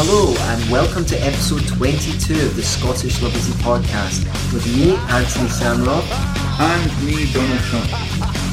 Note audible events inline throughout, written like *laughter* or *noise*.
Hello, and welcome to episode 22 of the Scottish Liberty Podcast with me, Anthony Samrock. And me, Donald Trump.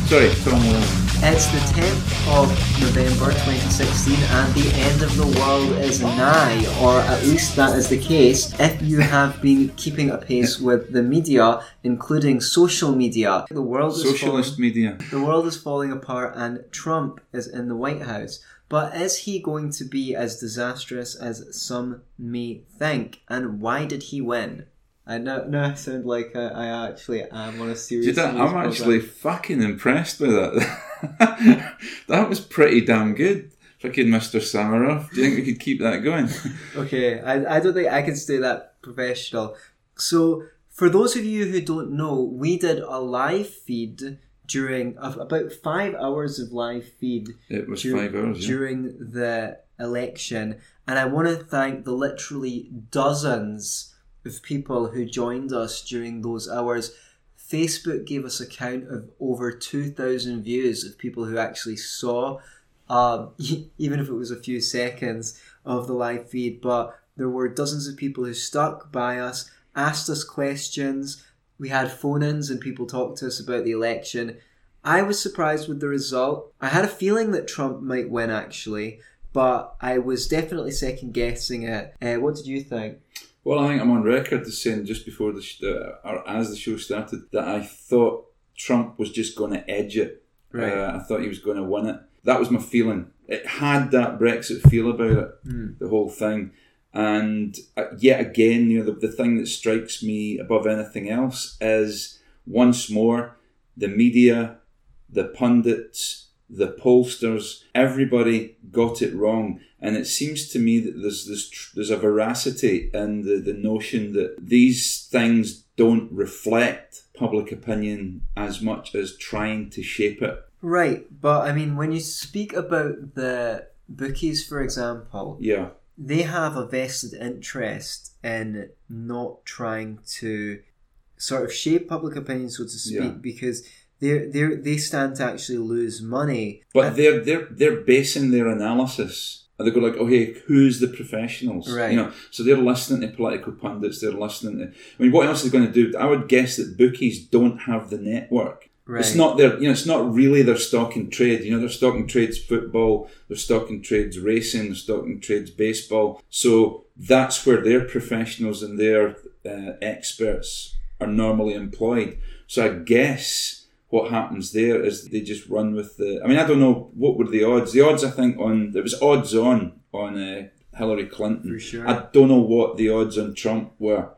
Sorry, Tom. It's the 10th of November 2016, and the end of the world is nigh, or at least that is the case if you have been keeping a pace with the media, including social media. The world is Socialist falling, media. the world is falling apart, and Trump is in the White House. But is he going to be as disastrous as some may think? And why did he win? I know, no, I sound like I, I actually am on a serious. That, I'm program. actually fucking impressed by that. *laughs* that was pretty damn good. Fucking Mr. Samaroff. Do you think we could keep that going? *laughs* Okay, I, I don't think I can stay that professional. So, for those of you who don't know, we did a live feed during of about five hours of live feed It was dur- five hours. Yeah. during the election, and I want to thank the literally dozens of people who joined us during those hours. Facebook gave us a count of over 2,000 views of people who actually saw, um, *laughs* even if it was a few seconds of the live feed. But there were dozens of people who stuck by us, asked us questions. We had phone ins and people talked to us about the election. I was surprised with the result. I had a feeling that Trump might win actually, but I was definitely second guessing it. Uh, what did you think? Well, I think I'm on record as saying just before the sh- uh, or as the show started that I thought Trump was just going to edge it. Right. Uh, I thought he was going to win it. That was my feeling. It had that Brexit feel about it, Hmm. the whole thing. And uh, yet again, you know, the, the thing that strikes me above anything else is once more the media, the pundits, the pollsters, everybody got it wrong. And it seems to me that there's there's, there's a veracity in the, the notion that these things don't reflect public opinion as much as trying to shape it. Right, but I mean, when you speak about the bookies, for example, Yeah. They have a vested interest in not trying to sort of shape public opinion, so to speak, Yeah. because they they they stand to actually lose money. But they're they're they're basing their analysis. And they go like, okay, who's the professionals? Right. You know, so they're listening to political pundits. They're listening to. I mean, what else are they going to do? I would guess that bookies don't have the network. Right. It's not their, you know, it's not really their stock in trade. You know, their stock in trades football, their stock in trades racing, their stock in trades baseball. So that's where their professionals and their uh, experts are normally employed. So I guess what happens there is they just run with the. I mean, I don't know what were the odds. The odds I think on there was odds on on uh, Hillary Clinton. Sure. I don't know what the odds on Trump were.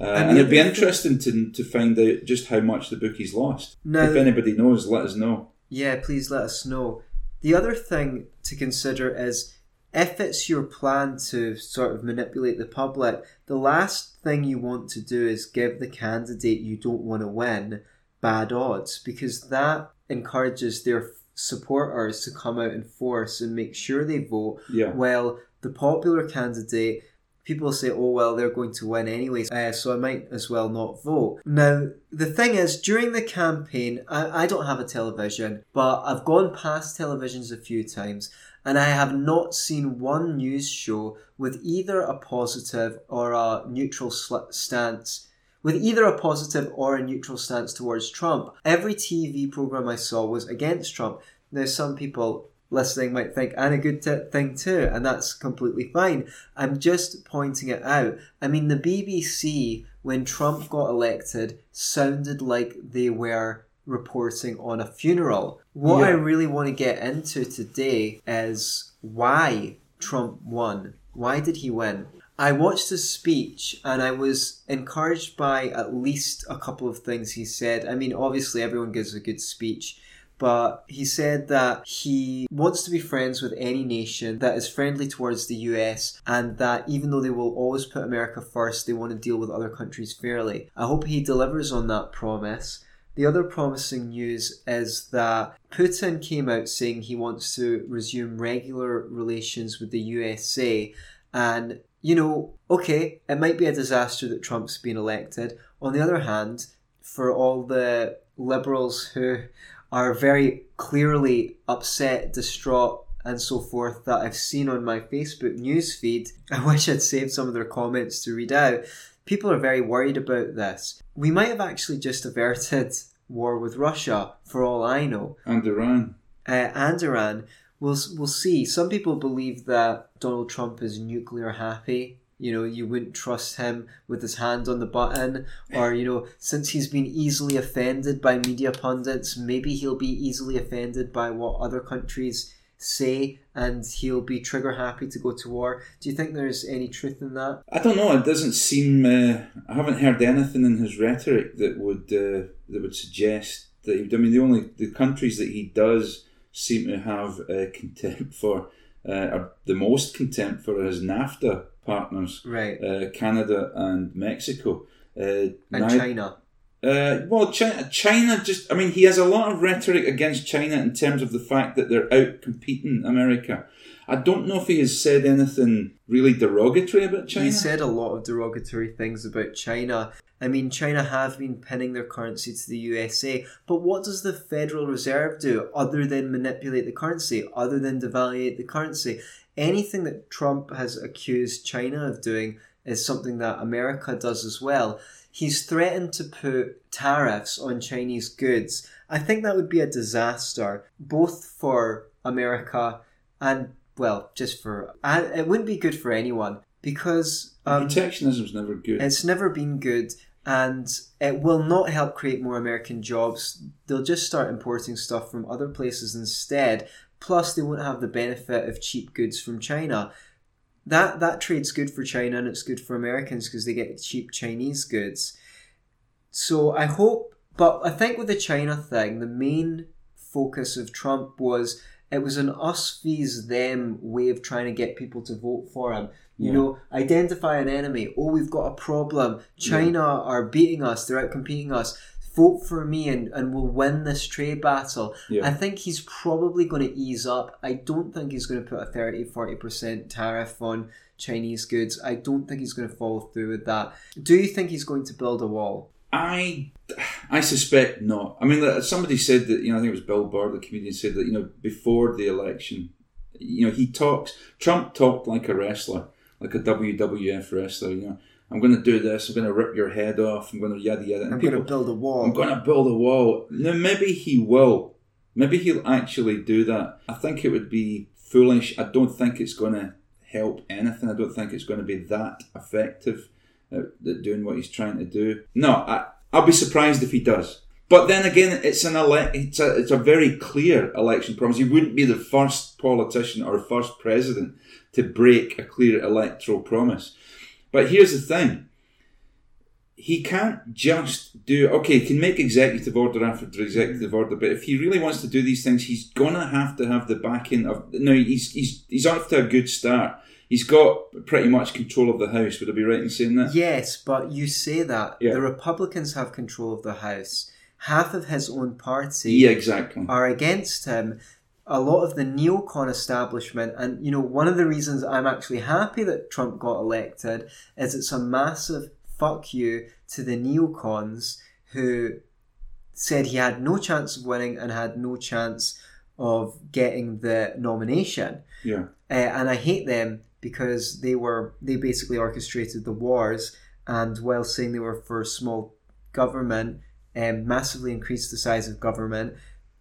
Uh, And and it'd be interesting to, to find out just how much the bookies lost. Now- if anybody knows, let us know. Yeah, please let us know. The other thing to consider is if it's your plan to sort of manipulate the public, the last thing you want to do is give the candidate you don't want to win bad odds because that encourages their supporters to come out in force and make sure they vote. Yeah. Well, the popular candidate, people say, oh, well, they're going to win anyway, uh, so I might as well not vote. Now, the thing is, during the campaign, I, I don't have a television, but I've gone past televisions a few times. And I have not seen one news show with either a positive or a neutral sl- stance with either a positive or a neutral stance towards Trump. Every TV program I saw was against Trump. Now, some people listening might think, and a good t- thing too, and that's completely fine. I'm just pointing it out. I mean, the BBC, when Trump got elected, sounded like they were reporting on a funeral. What Yeah. I really want to get into today is why Trump won. Why did he win? I watched his speech and I was encouraged by at least a couple of things he said. I mean, obviously, everyone gives a good speech, but he said that he wants to be friends with any nation that is friendly towards the US and that even though they will always put America first, they want to deal with other countries fairly. I hope he delivers on that promise. The other promising news is that Putin came out saying he wants to resume regular relations with the USA. And, you know, okay, it might be a disaster that Trump's been elected. On the other hand, for all the liberals who are very clearly upset, distraught, and so forth that I've seen on my Facebook newsfeed, *laughs* I wish I'd saved some of their comments to read out. People are very worried about this. We might have actually just averted *laughs* war with Russia, for all I know. And Iran. Uh, and Iran. We'll, we'll see. Some people believe that Donald Trump is nuclear happy you know you wouldn't trust him with his hand on the button. Or you know since he's been easily offended by media pundits maybe he'll be easily offended by what other countries say and he'll be trigger happy to go to war. Do you think there's any truth in that? I don't know. It doesn't seem uh, i haven't heard anything in his rhetoric that would uh, that would suggest that he, i mean the only the countries that he does seem to have uh, contempt for uh, the most contempt for his NAFTA partners, right? Uh, Canada and Mexico, uh, and now, China. Uh, well, China, China just, I mean, he has a lot of rhetoric against China in terms of the fact that they're out competing America. I don't know if he has said anything really derogatory about China. He said a lot of derogatory things about China. I mean, China have been pinning their currency to the USA, but what does the Federal Reserve do other than manipulate the currency, other than devaluate the currency? Anything that Trump has accused China of doing is something that America does as well. He's threatened to put tariffs on Chinese goods. I think that would be a disaster, both for America and, well, just for. it wouldn't be good for anyone because. Um, Protectionism's never good. It's never been good and it will not help create more American jobs. They'll just start importing stuff from other places instead. Plus, they won't have the benefit of cheap goods from China. That that trade's good for China and it's good for Americans because they get cheap Chinese goods. So I hope, but I think with the China thing, the main focus of Trump was it was an us vs them way of trying to get people to vote for him. You yeah. know, identify an enemy. Oh, we've got a problem. China yeah. are beating us. They're out competing us. Vote for me and, and we'll win this trade battle. Yeah. I think he's probably going to ease up. I don't think he's going to put a 30 40% tariff on Chinese goods. I don't think he's going to follow through with that. Do you think he's going to build a wall? I I suspect not. I mean, somebody said that you know I think it was Bill Burr, the comedian, said that you know before the election, you know he talks. Trump talked like a wrestler like a WWF wrestler. You know, I'm going to do this. I'm going to rip your head off. I'm going to yada yada. And I'm going to build a wall. I'm going to build a wall. Now maybe he will. Maybe he'll actually do that. I think it would be foolish. I don't think it's going to help anything. I don't think it's going to be that effective at, at doing what he's trying to do. No, I, I'll be surprised if he does. But then again, it's an ele- it's a it's a very clear election promise. He wouldn't be the first politician or first president to break a clear electoral promise. But here's the thing. He can't just do okay he can make executive order after executive order but if he really wants to do these things he's gonna have to have the backing of no he's he's he's off to a good start. He's got pretty much control of the house. Would i be right in saying that? Yes but you say that yeah. the republicans have control of the house. Half of his own party yeah exactly. are against him a lot of the neocon establishment, and you know, one of the reasons I'm actually happy that Trump got elected is it's a massive fuck you to the neocons who said he had no chance of winning and had no chance of getting the nomination. Yeah. Uh, and I hate them because they were they basically orchestrated the wars and while saying they were for small government and um, massively increased the size of government.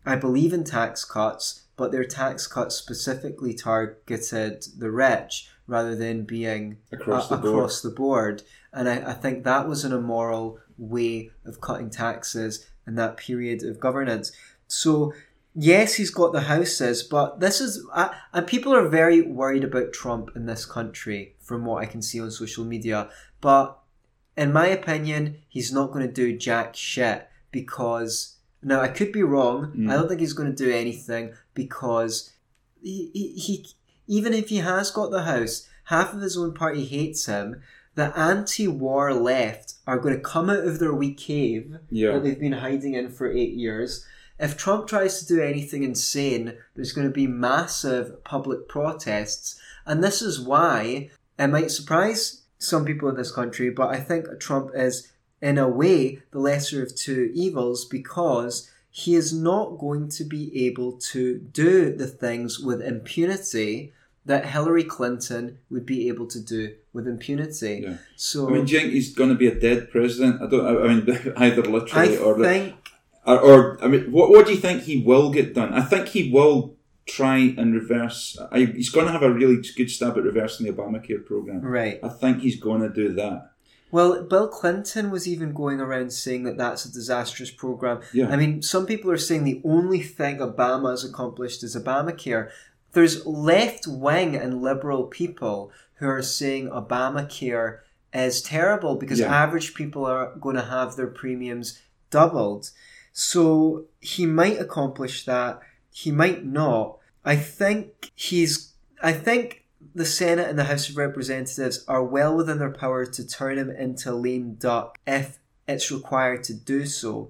I believe in tax cuts, but their tax cuts specifically targeted the rich rather than being across, a, the, across board. the board. And I, I think that was an immoral way of cutting taxes in that period of governance. So, yes, he's got the houses, but this is, uh, and people are very worried about Trump in this country from what I can see on social media. But in my opinion, he's not going to do jack shit because now, I could be wrong. Mm. I don't think he's going to do anything because he, he, he, even if he has got the house, half of his own party hates him. The anti-war left are going to come out of their wee cave yeah. that they've been hiding in for eight years. If Trump tries to do anything insane, there's going to be massive public protests, and this is why it might surprise some people in this country. But I think Trump is in a way, the lesser of two evils because he is not going to be able to do the things with impunity that Hillary Clinton would be able to do with impunity. Yeah. So I mean, do you think he's going to be a dead president? I don't. I I mean, *laughs* either I literally or, think or, or I mean, what what do you think he will get done? I think he will try and reverse. I, he's going to have a really good stab at reversing the Obamacare program. right. I think he's going to do that. Well, Bill Clinton was even going around saying that that's a disastrous program. Yeah. I mean, some people are saying the only thing Obama has accomplished is Obamacare. There's left wing and liberal people who are saying Obamacare is terrible because Yeah. average people are going to have their premiums doubled. So he might accomplish that. He might not. I think he's. I think the Senate and the House of Representatives are well within their power to turn him into a lame duck if it's required to do so.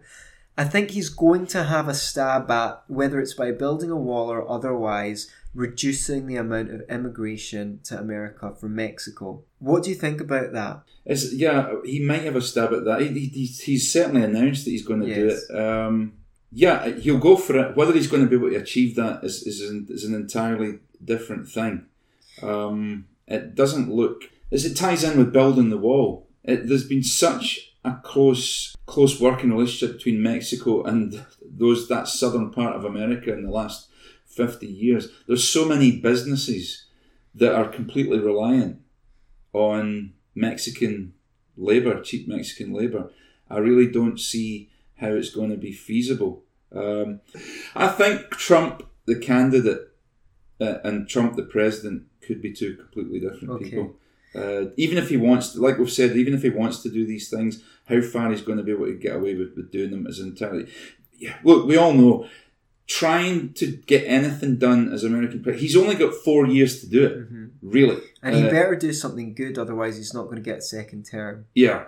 I think he's going to have a stab at, whether it's by building a wall or otherwise, reducing the amount of immigration to America from Mexico. What do you think about that? Is yeah, he might have a stab at that. He, he, he's- he's certainly announced that he's going to Yes. do it. Um, yeah, he'll go for it. Whether he's going to be able to achieve that is is an, is an entirely different thing. Um, it doesn't look as it ties in with building the wall. It, there's been such a close close working relationship between Mexico and those that southern part of America in the last fifty years. There's so many businesses that are completely reliant on Mexican labor, cheap Mexican labor. I really don't see how it's going to be feasible. Um, I think Trump, the candidate, uh, and Trump, the president, could be two completely different Okay. people. Uh, even if he wants, to, like we've said, even if he wants to do these things, how far he's going to be able to get away with, with doing them is entirely. Yeah, look, we all know trying to get anything done as American president, he's only got four years to do it. Really, And he Uh, better do something good, otherwise he's not going to get a second term. yeah,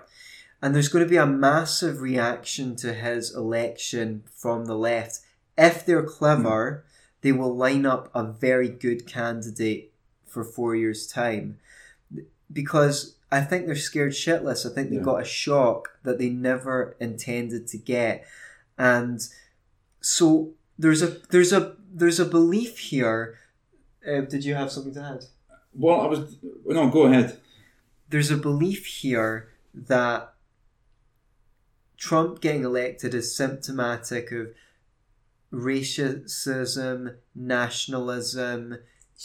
And there's going to be a massive reaction to his election from the left. If they're clever, they will line up a very good candidate for four years' time. Because I think they're scared shitless. I think they Yeah. got a shock that they never intended to get. And so there's a there's a there's a belief here. Uh, did you have something to add? Well, I was no. Go ahead. there's a belief here that Trump getting elected is symptomatic of racism, nationalism,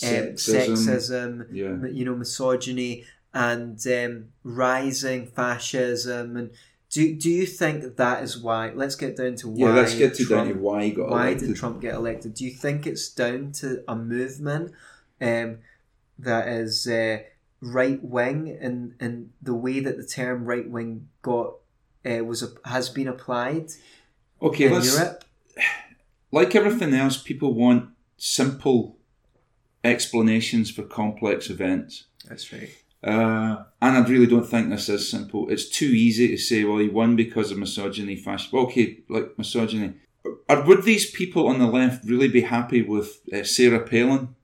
um, sexism, Yeah. you know, misogyny, and um, rising fascism. And do do you think that is why? Let's get down to why. Yeah, let's get to Trump, down to why he got why elected. did Trump get elected? Do you think it's down to a movement um, that is uh, right wing and and the way that the term right wing got uh, was a, has been applied Okay, in let's Europe? *sighs* like everything else. People want simple explanations for complex events. That's right. Uh, and I really don't think this is simple. It's too easy to say, well, he won because of misogyny, fascism. Okay, like misogyny. Or would these people on the left really be happy with uh, Sarah Palin?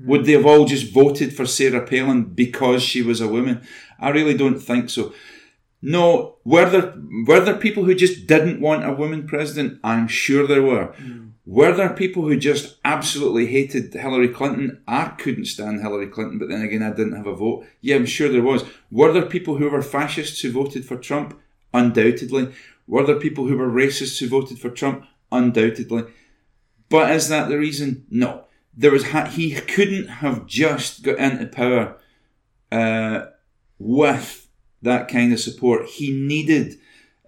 Would they have all just voted for Sarah Palin because she was a woman? I really don't think so. No, were there were there people who just didn't want a woman president? I'm sure there were. Were there people who just absolutely hated Hillary Clinton? I couldn't stand Hillary Clinton, but then again, I didn't have a vote. Yeah, I'm sure there was. Were there people who were fascists who voted for Trump? Undoubtedly. Were there people who were racists who voted for Trump? Undoubtedly. But is that the reason? No. There was ha- he couldn't have just got into power uh, with that kind of support. He needed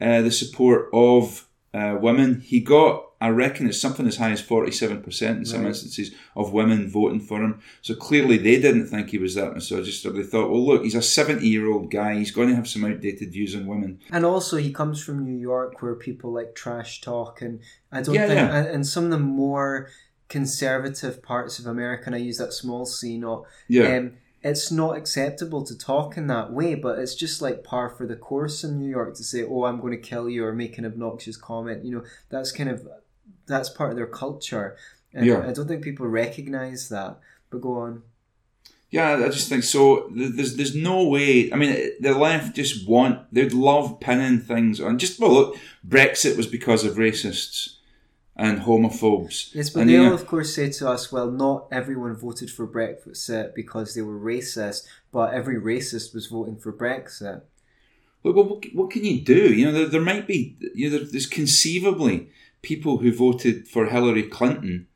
uh, the support of uh, women. He got, I reckon, it's something as high as forty-seven percent in some Right. instances of women voting for him. So clearly, they didn't think he was that misogynist, or they thought, well, look, he's a seventy-year-old guy. He's going to have some outdated views on women. And also, he comes from New York, where people like trash talk, and I don't Yeah, think, yeah. And, and some of the more conservative parts of America, and I use that small c, not Yeah, um, it's not acceptable to talk in that way, but it's just like par for the course in New York to say, "Oh, I'm going to kill you" or make an obnoxious comment. You know, that's kind of that's part of their culture, and Yeah. I don't think people recognize that. But go on. Yeah, I just think so. There's there's no way. I mean, the left just want they'd love pinning things on. Just well, look, Brexit was because of racists. and homophobes. Yes, but and they you all, know- of course, say to us, well, not everyone voted for Brexit because they were racist, but every racist was voting for Brexit. Well, well, what, what can you do? You know, there, there might be, you know, there's conceivably people who voted for Hillary Clinton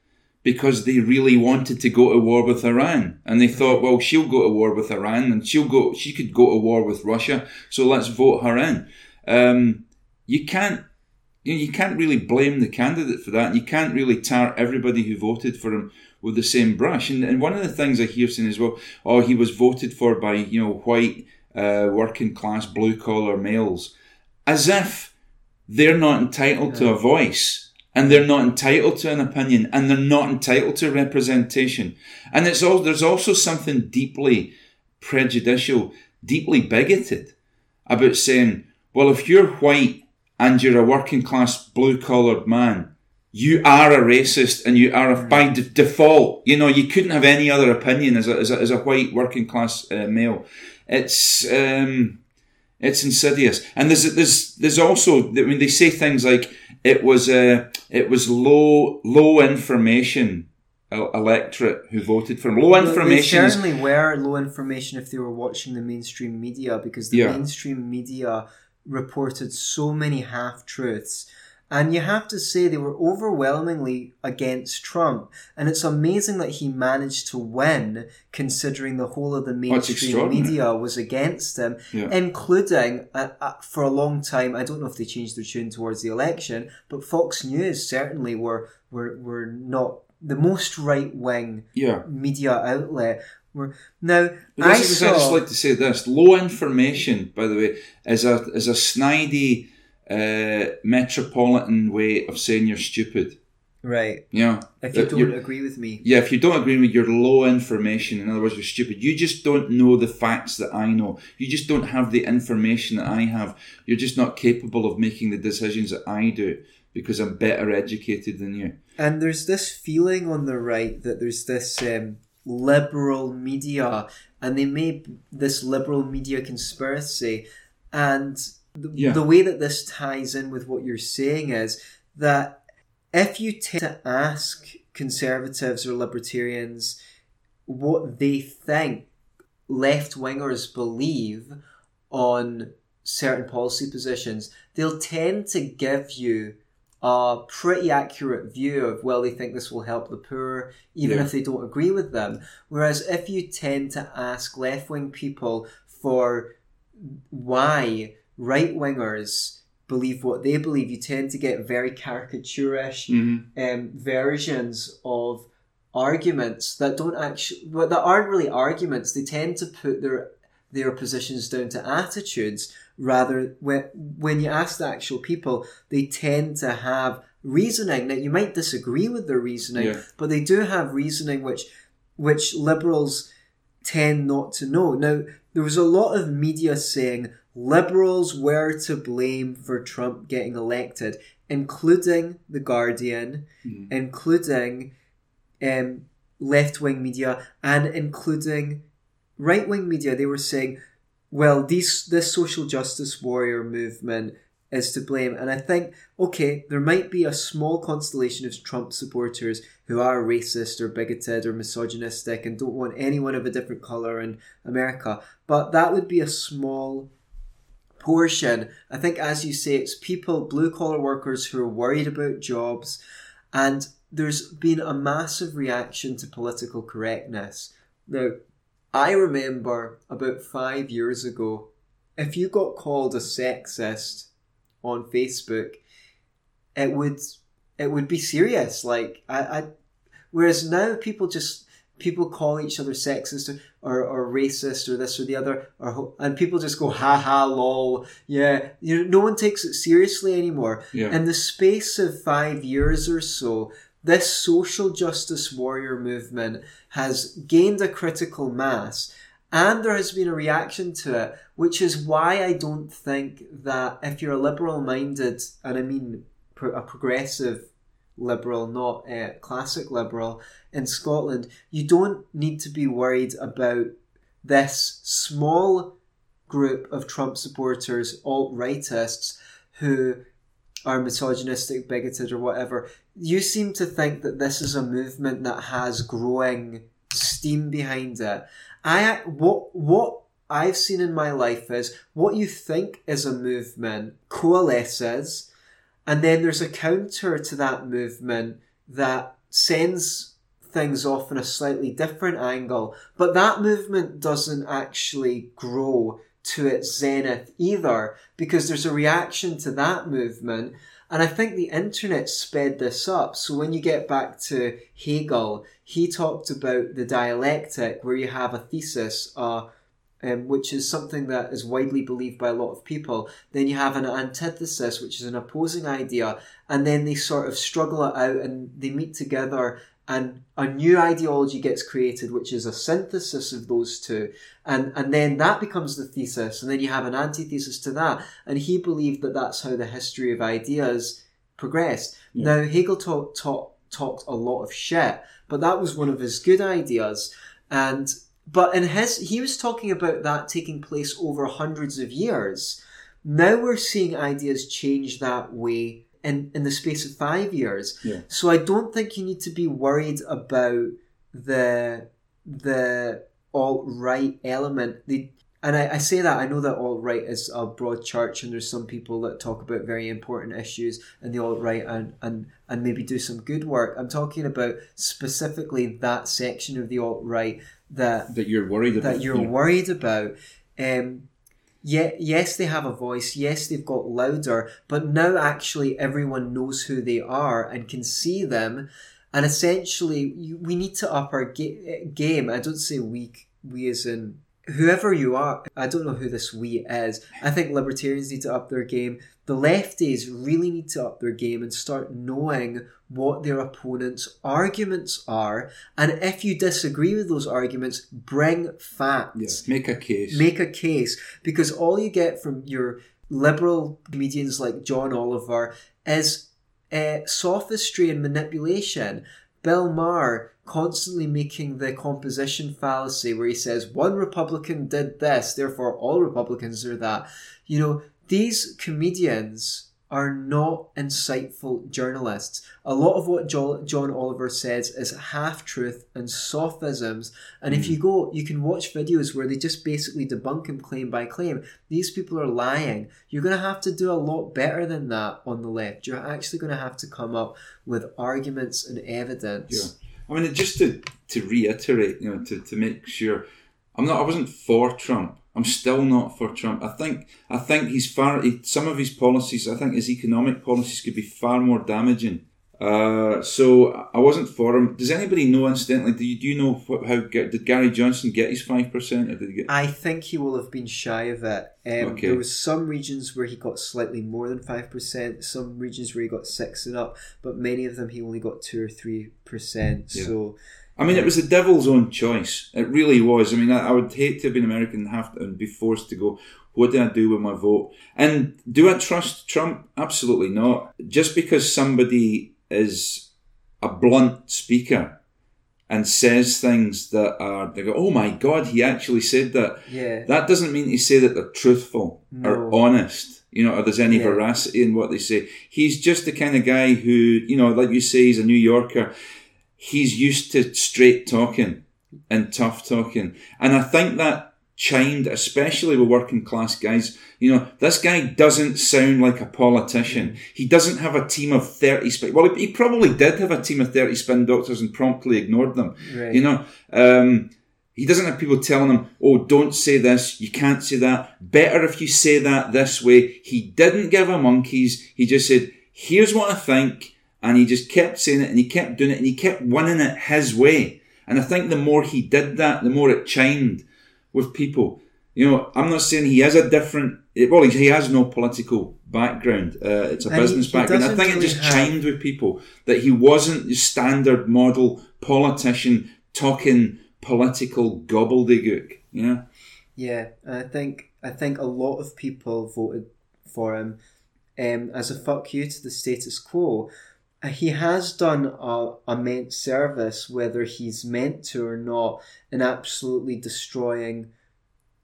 because they really wanted to go to war with Iran, and they thought, well, she'll go to war with Iran, and she'll go, she could go to war with Russia, so let's vote her in. Um, you can't, you know, you can't really blame the candidate for that, you can't really tar everybody who voted for him with the same brush. And, and one of the things I hear saying as well, oh, he was voted for by you know white uh, working class blue collar males, as if they're not entitled to a voice and they're not entitled to an opinion and they're not entitled to representation. And it's all there's also something deeply prejudicial, deeply bigoted about saying, well, if you're white and you're a working class blue collared man, you are a racist and you are a, by de- default. You know, you couldn't have any other opinion as a, as a, as a white working class uh, male. It's um, it's insidious, and there's there's there's also I mean they say things like it was uh, it was low low information electorate who voted for him. Low Well, information They is certainly were low information if they were watching the mainstream media because the Yeah. mainstream media reported so many half truths. And you have to say they were overwhelmingly against Trump. And it's amazing that he managed to win, considering the whole of the mainstream media was against him, Yeah. including, uh, uh, for a long time, I don't know if they changed their tune towards the election, but Fox News certainly were, were, were not the most right wing yeah. media outlet. Were, now, I is- I'd just like to say this: low information, by the way, is a is a snidey uh, metropolitan way of saying you're stupid. right. Yeah, If you don't agree with me. yeah. If you don't agree with me, you're low information. In other words, you're stupid. You just don't know the facts that I know. You just don't have the information that I have. You're just not capable of making the decisions that I do because I'm better educated than you. And there's this feeling on the right that there's this um, liberal media, and they made this liberal media conspiracy. And the, Yeah. the way that this ties in with what you're saying is that if you tend to ask conservatives or libertarians what they think left wingers believe on certain policy positions, they'll tend to give you a pretty accurate view of, well, they think this will help the poor, even Yeah. if they don't agree with them. Whereas if you tend to ask left wing people for why right wingers believe what they believe, you tend to get very caricaturish Mm-hmm. um, versions of arguments that don't actually, but that aren't really arguments. They tend to put their their positions down to attitudes rather when when you ask the actual people, they tend to have reasoning. Now you might disagree with their reasoning, Yeah. but they do have reasoning which which liberals tend not to know. Now there was a lot of media saying liberals were to blame for Trump getting elected, including the Guardian, Mhm. including um, left wing media, and including right wing media. They were saying, well, these this social justice warrior movement is to blame. And I think, okay, there might be a small constellation of Trump supporters who are racist or bigoted or misogynistic and don't want anyone of a different colour in America. But that would be a small portion. I think, as you say, it's people, blue collar workers who are worried about jobs. And there's been a massive reaction to political correctness. Now, I remember about five years ago, if you got called a sexist on Facebook, it would it would be serious. Like I, I whereas now people just people call each other sexist or, or racist or this or the other or and people just go ha ha lol yeah you know, no one takes it seriously anymore Yeah. in the space of five years or so this social justice warrior movement has gained a critical mass and there has been a reaction to it which is why i don't think that if you're a liberal minded and i mean a progressive liberal not a classic liberal in scotland you don't need to be worried about this small group of trump supporters alt-rightists who are misogynistic bigoted or whatever you seem to think that this is a movement that has growing steam behind it. I what what I've seen in my life is what you think is a movement coalesces, and then there's a counter to that movement that sends things off in a slightly different angle, but that movement doesn't actually grow to its zenith either because there's a reaction to that movement. And I think the internet sped this up. So when you get back to Hegel, he talked about the dialectic where you have a thesis, uh, um, which is something that is widely believed by a lot of people. Then you have an antithesis, which is an opposing idea, and then they sort of struggle it out and they meet together and a new ideology gets created which is a synthesis of those two and and then that becomes the thesis and then you have an antithesis to that and he believed that that's how the history of ideas progressed yeah. now hegel talk, talked a lot of shit but that was one of his good ideas and but in his he was talking about that taking place over hundreds of years now we're seeing ideas change that way in, in the space of five years. Yeah. So I don't think you need to be worried about the the alt right element. The, and I, I say that I know that alt right is a broad church, and there's some people that talk about very important issues in the alt right and, and and maybe do some good work. I'm talking about specifically that section of the alt right that that you're worried about. That you're yeah. worried about. Um, yeah, yes, they have a voice. Yes, they've got louder, but now actually everyone knows who they are and can see them. And essentially, we need to up our ga- game. I don't say we, we as in whoever you are, I don't know who this we is. I think libertarians need to up their game. The lefties really need to up their game and start knowing what their opponent's arguments are. And if you disagree with those arguments, bring facts. Yeah, make a case. Make a case. Because all you get from your liberal comedians like John Oliver is uh, sophistry and manipulation. Bill Maher constantly making the composition fallacy where he says one Republican did this, therefore all Republicans are that. You know, these comedians are not insightful journalists. A lot of what John Oliver says is half truth and sophisms. And if you hmm. go, you can watch videos where they just basically debunk him claim by claim. These people are lying. You're going to have to do a lot better than that on the left. You're actually going to have to come up with arguments and evidence. Yeah. I mean, just to, to reiterate, you know, to, to make sure, I'm not. I wasn't for Trump. I'm still not for Trump. I think I think he's far. He, some of his policies, I think his economic policies could be far more damaging. Uh, so I wasn't for him. Does anybody know, incidentally? Do you, do you know what, how did Gary Johnson get his five percent, or did he get? I think he will have been shy of it. Um, okay. There was some regions where he got slightly more than five percent. Some regions where he got six and up, but many of them he only got two or three percent. Yeah. So I mean, it was the devil's own choice. It really was. I mean, I, I would hate to have been American and have to, and be forced to go. What did I do with my vote? And do I trust Trump? Absolutely not. Just because somebody is a blunt speaker and says things that are they go, oh my god, he actually said that. Yeah. That doesn't mean to say that they're truthful no. or honest. You know, or there's any yeah. veracity in what they say. He's just the kind of guy who, you know, like you say, he's a New Yorker he's used to straight talking and tough talking. And I think that chimed, especially with working class guys. You know, this guy doesn't sound like a politician. He doesn't have a team of 30 spin. Well, he probably did have a team of 30 spin doctors and promptly ignored them. Right. You know, um, he doesn't have people telling him, oh, don't say this, you can't say that. Better if you say that this way. He didn't give a monkeys. He just said, here's what I think and he just kept saying it and he kept doing it and he kept winning it his way. And I think the more he did that, the more it chimed with people. You know, I'm not saying he has a different, well, he has no political background. Uh, it's a and business he, he background. I think really it just have... chimed with people that he wasn't the standard model politician talking political gobbledygook. Yeah. Yeah, I think I think a lot of people voted for him um, as a fuck you to the status quo Uh, he has done a immense service, whether he's meant to or not, in absolutely destroying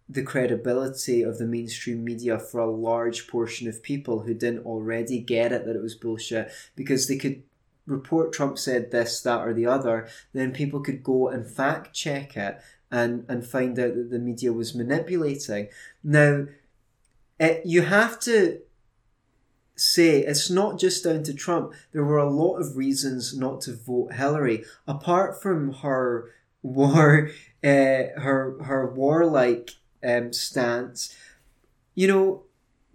the credibility of the mainstream media for a large portion of people who didn't already get it that it was bullshit because they could report Trump said this, that, or the other, then people could go and fact check it and, and find out that the media was manipulating. Now, it, you have to say it's not just down to Trump. There were a lot of reasons not to vote Hillary, apart from her war, uh, *laughs* her her warlike um, stance. You know,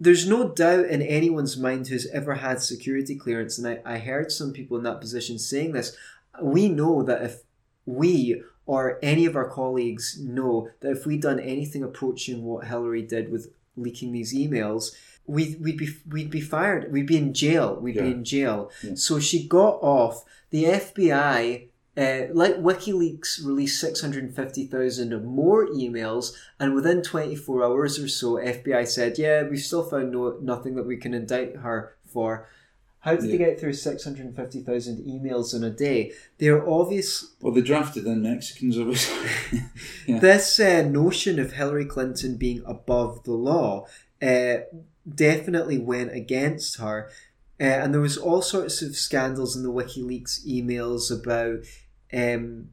there's no doubt in anyone's mind who's ever had security clearance, and I, I heard some people in that position saying this. We know that if we or any of our colleagues know that if we'd done anything approaching what Hillary did with leaking these emails, we'd, we'd be we'd be fired. We'd be in jail. We'd Yeah. be in jail. Yeah. So she got off. The FBI, uh, like WikiLeaks, released six hundred fifty thousand more emails, and within twenty four hours or so, FBI said, "Yeah, we've still found no nothing that we can indict her for." How did they get through six hundred fifty thousand emails in a day? They're obvious. Well, they drafted in Mexicans, obviously. *laughs* Yeah. This uh, notion of Hillary Clinton being above the law uh, definitely went against her. Uh, and there was all sorts of scandals in the WikiLeaks emails about um,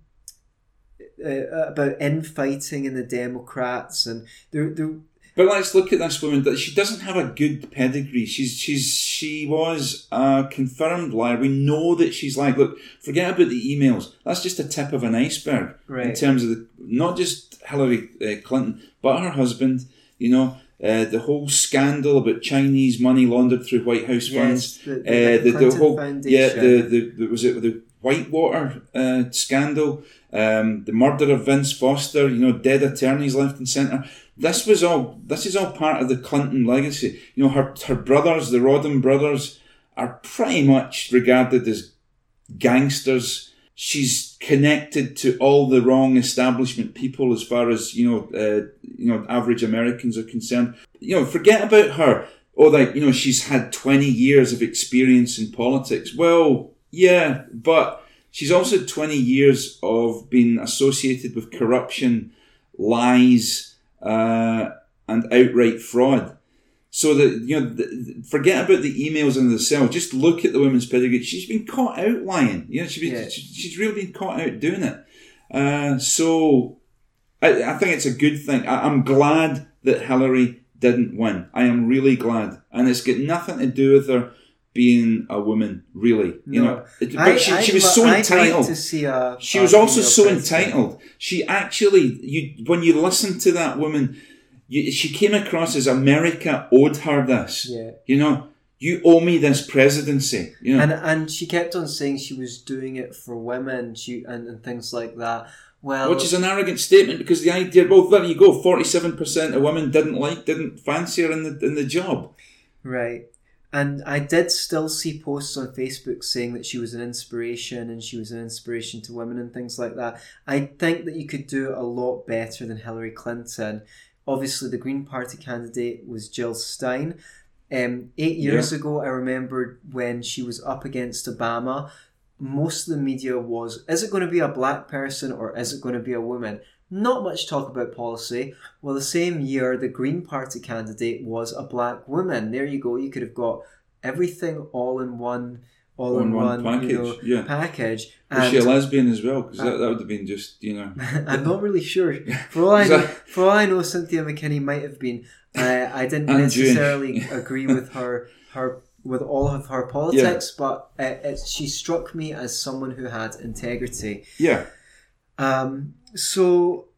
uh, about infighting in the Democrats, and there, there But let's look at this woman. That She doesn't have a good pedigree. She's she's she was a confirmed liar. We know that she's like. Look, forget about the emails. That's just a tip of an iceberg right. in terms of the, not just Hillary uh, Clinton, but her husband. You know, uh, the whole scandal about Chinese money laundered through White House funds. Yes, the, Uh, the, the, the whole Foundation. yeah the, the the was it the Whitewater uh, scandal, um, the murder of Vince Foster, you know, dead attorneys left and centre. This was all. This is all part of the Clinton legacy. You know, her her brothers, the Rodham brothers, are pretty much regarded as gangsters. She's connected to all the wrong establishment people as far as you know, uh, you know, average Americans are concerned. You know, forget about her. Oh, like you know, she's had twenty years of experience in politics. Well, yeah, but she's also twenty years of being associated with corruption, lies, uh, and outright fraud. So that you know, the, forget about the emails in the cell. Just look at the women's pedigree. She's been caught out lying. You know, she's been, Yeah. she- she's really been caught out doing it. Uh, so I, I think it's a good thing. I, I'm glad that Hillary didn't win. I am really glad, and it's got nothing to do with her being a woman. Really, you No. know. But I- she, I'd she was lo- so entitled. Like to see a, She was also so president. entitled. She actually, you when you listen to that woman, you, she came across as America owed her this. Yeah. You know, you owe me this presidency. You know, And and she kept on saying she was doing it for women, she and, and things like that. Well, which is an arrogant statement because the idea, well, there you go, forty-seven percent of women didn't like, didn't fancy her in the in the job. right. And I did still see posts on Facebook saying that she was an inspiration and she was an inspiration to women and things like that. I think that you could do it a lot better than Hillary Clinton. Obviously, the Green Party candidate was Jill Stein. Um, eight years ago, I remember when she was up against Obama, most of the media was is it going to be a black person or is it going to be a woman? Not much talk about policy. Well, the same year, the Green Party candidate was a black woman. There you go. You could have got everything all in one, all in On one, one you know, package, yeah. package. Was she a lesbian as well? Because that, that would have been just, you know. *laughs* I'm not really sure. *laughs* For all I know, for all I know, Cynthia McKinney might have been. I I didn't *laughs* necessarily agree with her her with all of her politics, but it, it, she struck me as someone who had integrity. Yeah. Um, so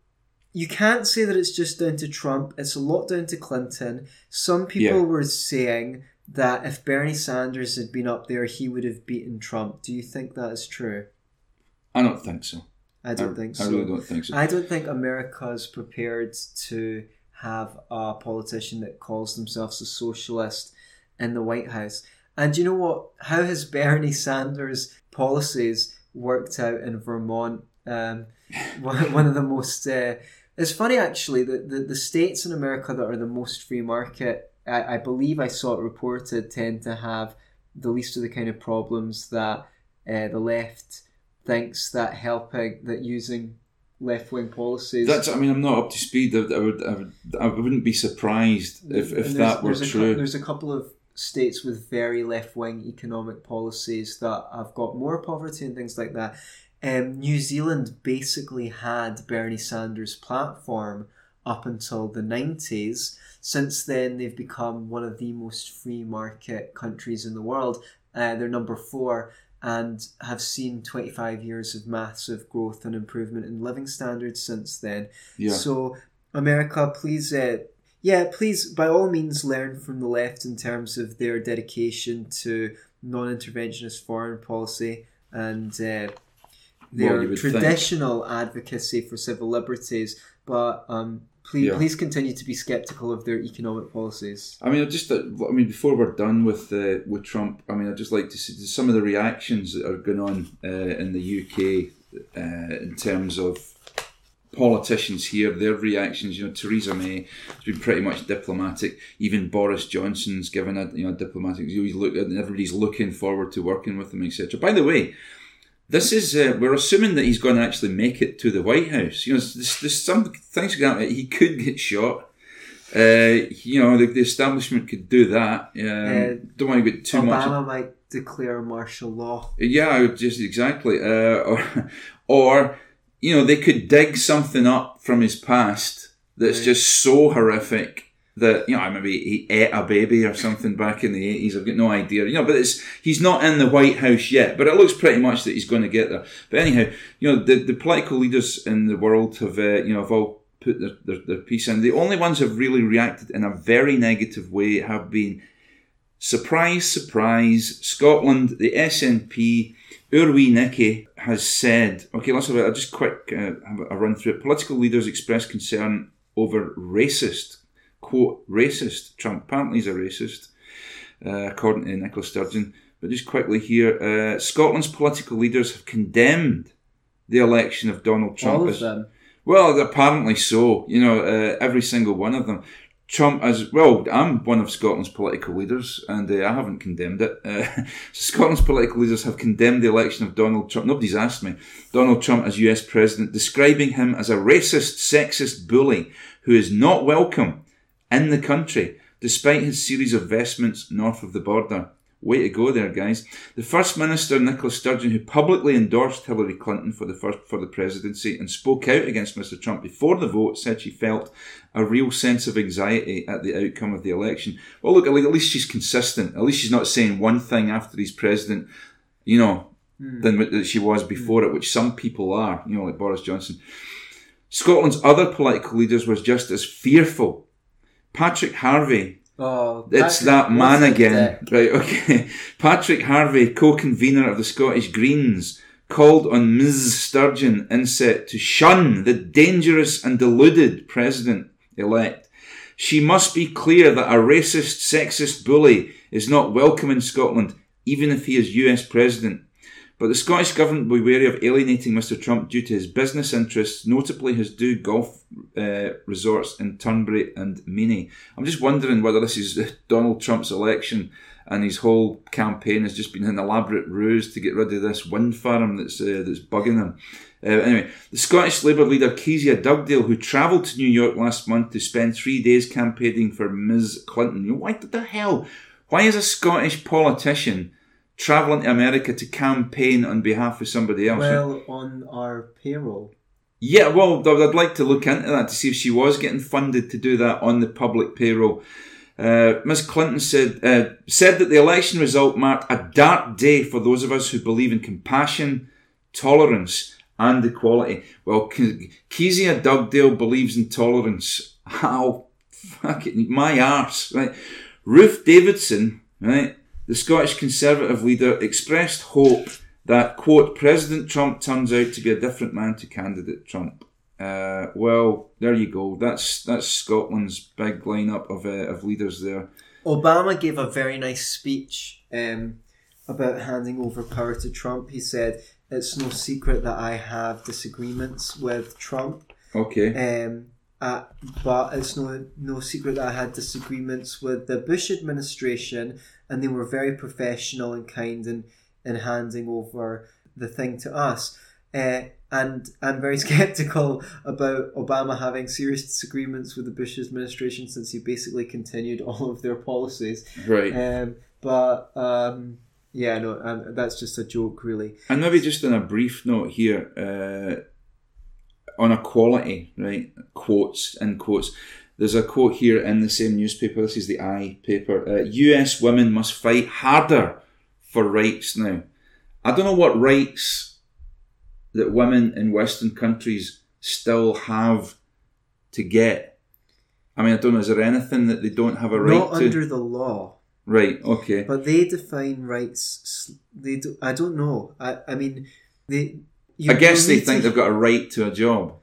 you can't say that it's just down to Trump. It's a lot down to Clinton. Some people Yeah. were saying that if Bernie Sanders had been up there, he would have beaten Trump. Do you think that is true? I don't think so. I don't I, think I so. really don't think so. I don't think America's prepared to have a politician that calls themselves a socialist in the White House. And you know what? How has Bernie Sanders' policies worked out in Vermont? Um, one one of the most. Uh, it's funny actually that the, the states in America that are the most free market, I, I believe I saw it reported, tend to have the least of the kind of problems that uh, the left thinks that helping that using left wing policies. That's. I mean, I'm not up to speed. I, I would. I would. I wouldn't be surprised if, if that were there's a true. there's a couple of states with very left wing economic policies that have got more poverty and things like that. Um, New Zealand basically had Bernie Sanders' platform up until the 90s. Since then, they've become one of the most free market countries in the world. Uh, they're number four and have seen 25 years of massive growth and improvement in living standards since then. Yeah. So, America, please, uh, yeah, please, by all means, learn from the left in terms of their dedication to non interventionist foreign policy and uh, their you would think. traditional advocacy for civil liberties. But um, please, Yeah. please continue to be skeptical of their economic policies. I mean, I just, uh, I mean, before we're done with uh, with Trump, I mean, I'd just like to see some of the reactions that are going on uh, in the UK uh, in terms of politicians here, their reactions. You know, Theresa May has been pretty much diplomatic. Even Boris Johnson's given a you know diplomatic. You look, and everybody's looking forward to working with him, etc. By the way. This is uh, we're assuming that he's going to actually make it to the White House. You know, there's, there's some things going on. He could get shot. Uh, you know, the, the establishment could do that. Um, Uh, don't want to get too much. Obama might declare martial law. Yeah, just exactly. Uh, or, *laughs* or, you know, they could dig something up from his past that's Right. just so horrific that you know I maybe he ate a baby or something back in the eighties. I've got no idea. You know, but it's he's not in the White House yet. But it looks pretty much that he's going to get there. But anyhow, you know, the, the political leaders in the world have uh, you know have all put their, their, their piece in. The only ones who have really reacted in a very negative way have been Surprise, surprise, Scotland, the SNP, Urwi Nicky has said, okay, let's have a, just quick uh, have a run through it. Political leaders expressed concern over racist, quote, racist. Trump apparently is a racist, uh, according to Nicola Sturgeon. But just quickly here, uh, Scotland's political leaders have condemned the election of Donald Trump All of them. well, apparently so. You know, uh, every single one of them. Trump, as well, I'm one of Scotland's political leaders, and uh, I haven't condemned it. Uh, *laughs* Scotland's political leaders have condemned the election of Donald Trump. Nobody's asked me. Donald Trump as US president, describing him as a racist, sexist bully who is not welcome in the country, despite his series of vestments north of the border. Way to go there, guys. The First Minister, Nicola Sturgeon, who publicly endorsed Hillary Clinton for the first for the presidency and spoke out against Mr. Trump before the vote, said she felt a real sense of anxiety at the outcome of the election. Well, look, at least she's consistent. At least she's not saying one thing after he's president, you know, hmm. than that she was hmm. before it, which some people are, you know, like Boris Johnson. Scotland's other political leaders was just as fearful. Patrick Harvie, Oh, it's that man again. dick? Right, okay. *laughs* Patrick Harvie, co-convener of the Scottish Greens, called on Ms. Sturgeon inset to shun the dangerous and deluded president-elect. She must be clear that a racist, sexist bully is not welcome in Scotland, even if he is US president. But the Scottish Government will be wary of alienating Mr Trump due to his business interests, notably his two golf uh, resorts in Turnberry and Menie. I'm just wondering whether this is *laughs* Donald Trump's election and his whole campaign has just been an elaborate ruse to get rid of this wind farm that's uh, that's bugging him. Uh, anyway, the Scottish Labour leader Kezia Dugdale, who travelled to New York last month to spend three days campaigning for Ms Clinton, why the hell? Why is a Scottish politician travelling to America to campaign on behalf of somebody else? Well, on our payroll. Yeah, well, I'd I'd like to look into that to see if she was getting funded to do that on the public payroll. Uh, Ms. Clinton said uh, said that the election result marked a dark day for those of us who believe in compassion, tolerance, and equality. Well, Ke- Kezia Dugdale believes in tolerance. How fucking my arse, right? Ruth Davidson, right, the Scottish Conservative leader, expressed hope that quote President Trump turns out to be a different man to candidate Trump. Uh, well, there you go. That's that's Scotland's big lineup of uh, of leaders there. Obama gave a very nice speech um, about handing over power to Trump. He said, It's no secret that I have disagreements with Trump, Okay. um, uh, but it's no, no secret that I had disagreements with the Bush administration, and they were very professional and kind in, in handing over the thing to us. Uh, and I'm very *laughs* skeptical about Obama having serious disagreements with the Bush administration since he basically continued *laughs* all of their policies. Right. Um, but um, yeah, no, um, that's just a joke, really. And maybe just on a brief note here, uh, on equality, right? Quotes in quotes. There's a quote here in the same newspaper. This is the I paper. Uh, U.S. women must fight harder for rights now. I don't know what rights that women in Western countries still have to get. I mean, I don't know. Is there anything that they don't have a right Not to? under the law, Right. Okay. but they define rights. They do. I don't know. I. I mean, they. You, I guess they think to- they've got a right to a job.